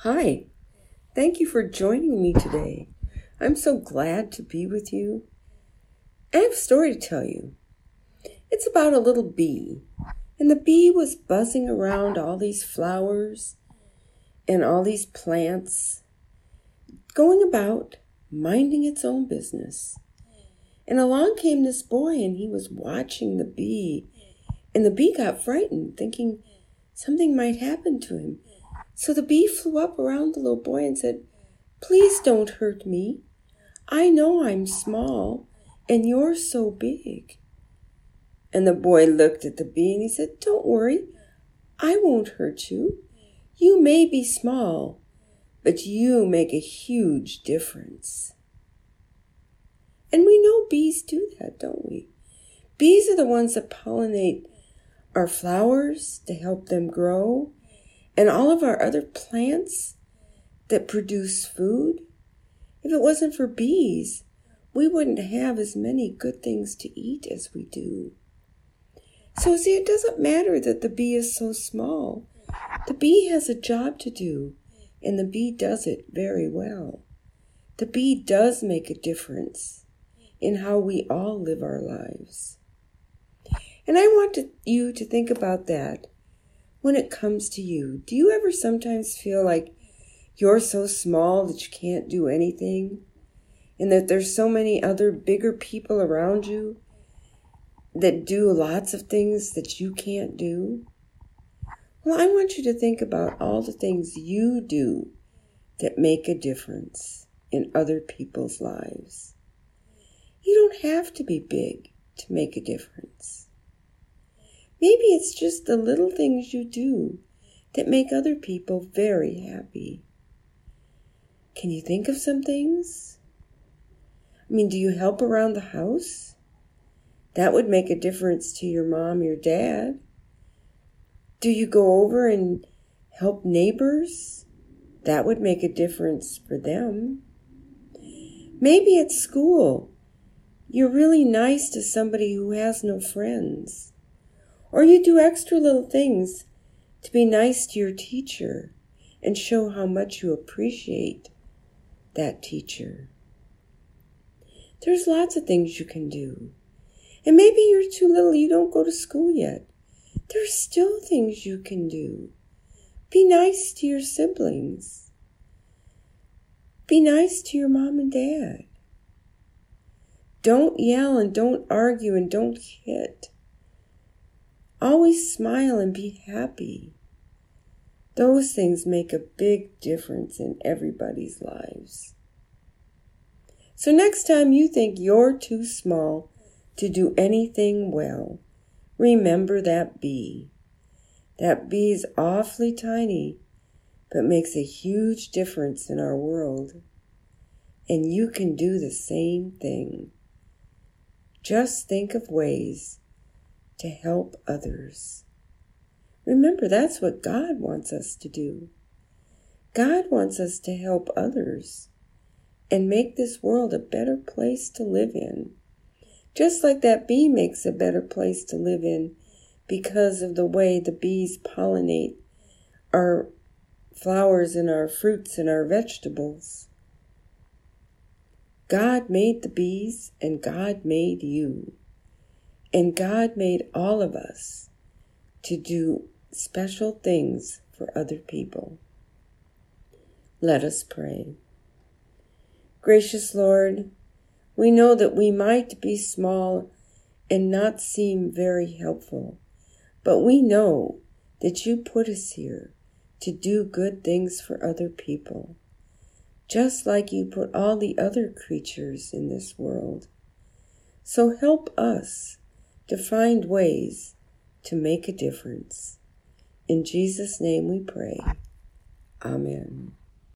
Hi, thank you for joining me today. I'm so glad to be with you. I have a story to tell you. It's about a little bee, and the bee was buzzing around all these flowers and all these plants, going about minding its own business. And along came this boy, and he was watching the bee, and the bee got frightened, thinking something might happen to him. So the bee flew up around the little boy and said, Please don't hurt me. I know I'm small and you're so big. And the boy looked at the bee and he said, Don't worry, I won't hurt you. You may be small, but you make a huge difference. And we know bees do that, don't we? Bees are the ones that pollinate our flowers to help them grow and all of our other plants that produce food, if it wasn't for bees, we wouldn't have as many good things to eat as we do. So, see, it doesn't matter that the bee is so small. The bee has a job to do, and the bee does it very well. The bee does make a difference in how we all live our lives. And I want to, you to think about that when it comes to you? Do you ever sometimes feel like you're so small that you can't do anything? And that there's so many other bigger people around you that do lots of things that you can't do? Well, I want you to think about all the things you do that make a difference in other people's lives. You don't have to be big to make a difference. Maybe it's just the little things you do that make other people very happy. Can you think of some things? I mean, do you help around the house? That would make a difference to your mom, your dad. Do you go over and help neighbors? That would make a difference for them. Maybe at school, you're really nice to somebody who has no friends. Or you do extra little things to be nice to your teacher and show how much you appreciate that teacher. There's lots of things you can do. And maybe you're too little, you don't go to school yet. There's still things you can do. Be nice to your siblings. Be nice to your mom and dad. Don't yell and don't argue and don't hit. Always smile and be happy. Those things make a big difference in everybody's lives. So, next time you think you're too small to do anything well, remember that bee. That bee is awfully tiny, but makes a huge difference in our world. And you can do the same thing. Just think of ways to help others. Remember, that's what God wants us to do. God wants us to help others and make this world a better place to live in. Just like that bee makes a better place to live in because of the way the bees pollinate our flowers and our fruits and our vegetables. God made the bees and God made you. And God made all of us to do special things for other people. Let us pray. Gracious Lord, we know that we might be small and not seem very helpful, but we know that you put us here to do good things for other people, just like you put all the other creatures in this world. So help us to find ways to make a difference. In Jesus' name we pray. Amen.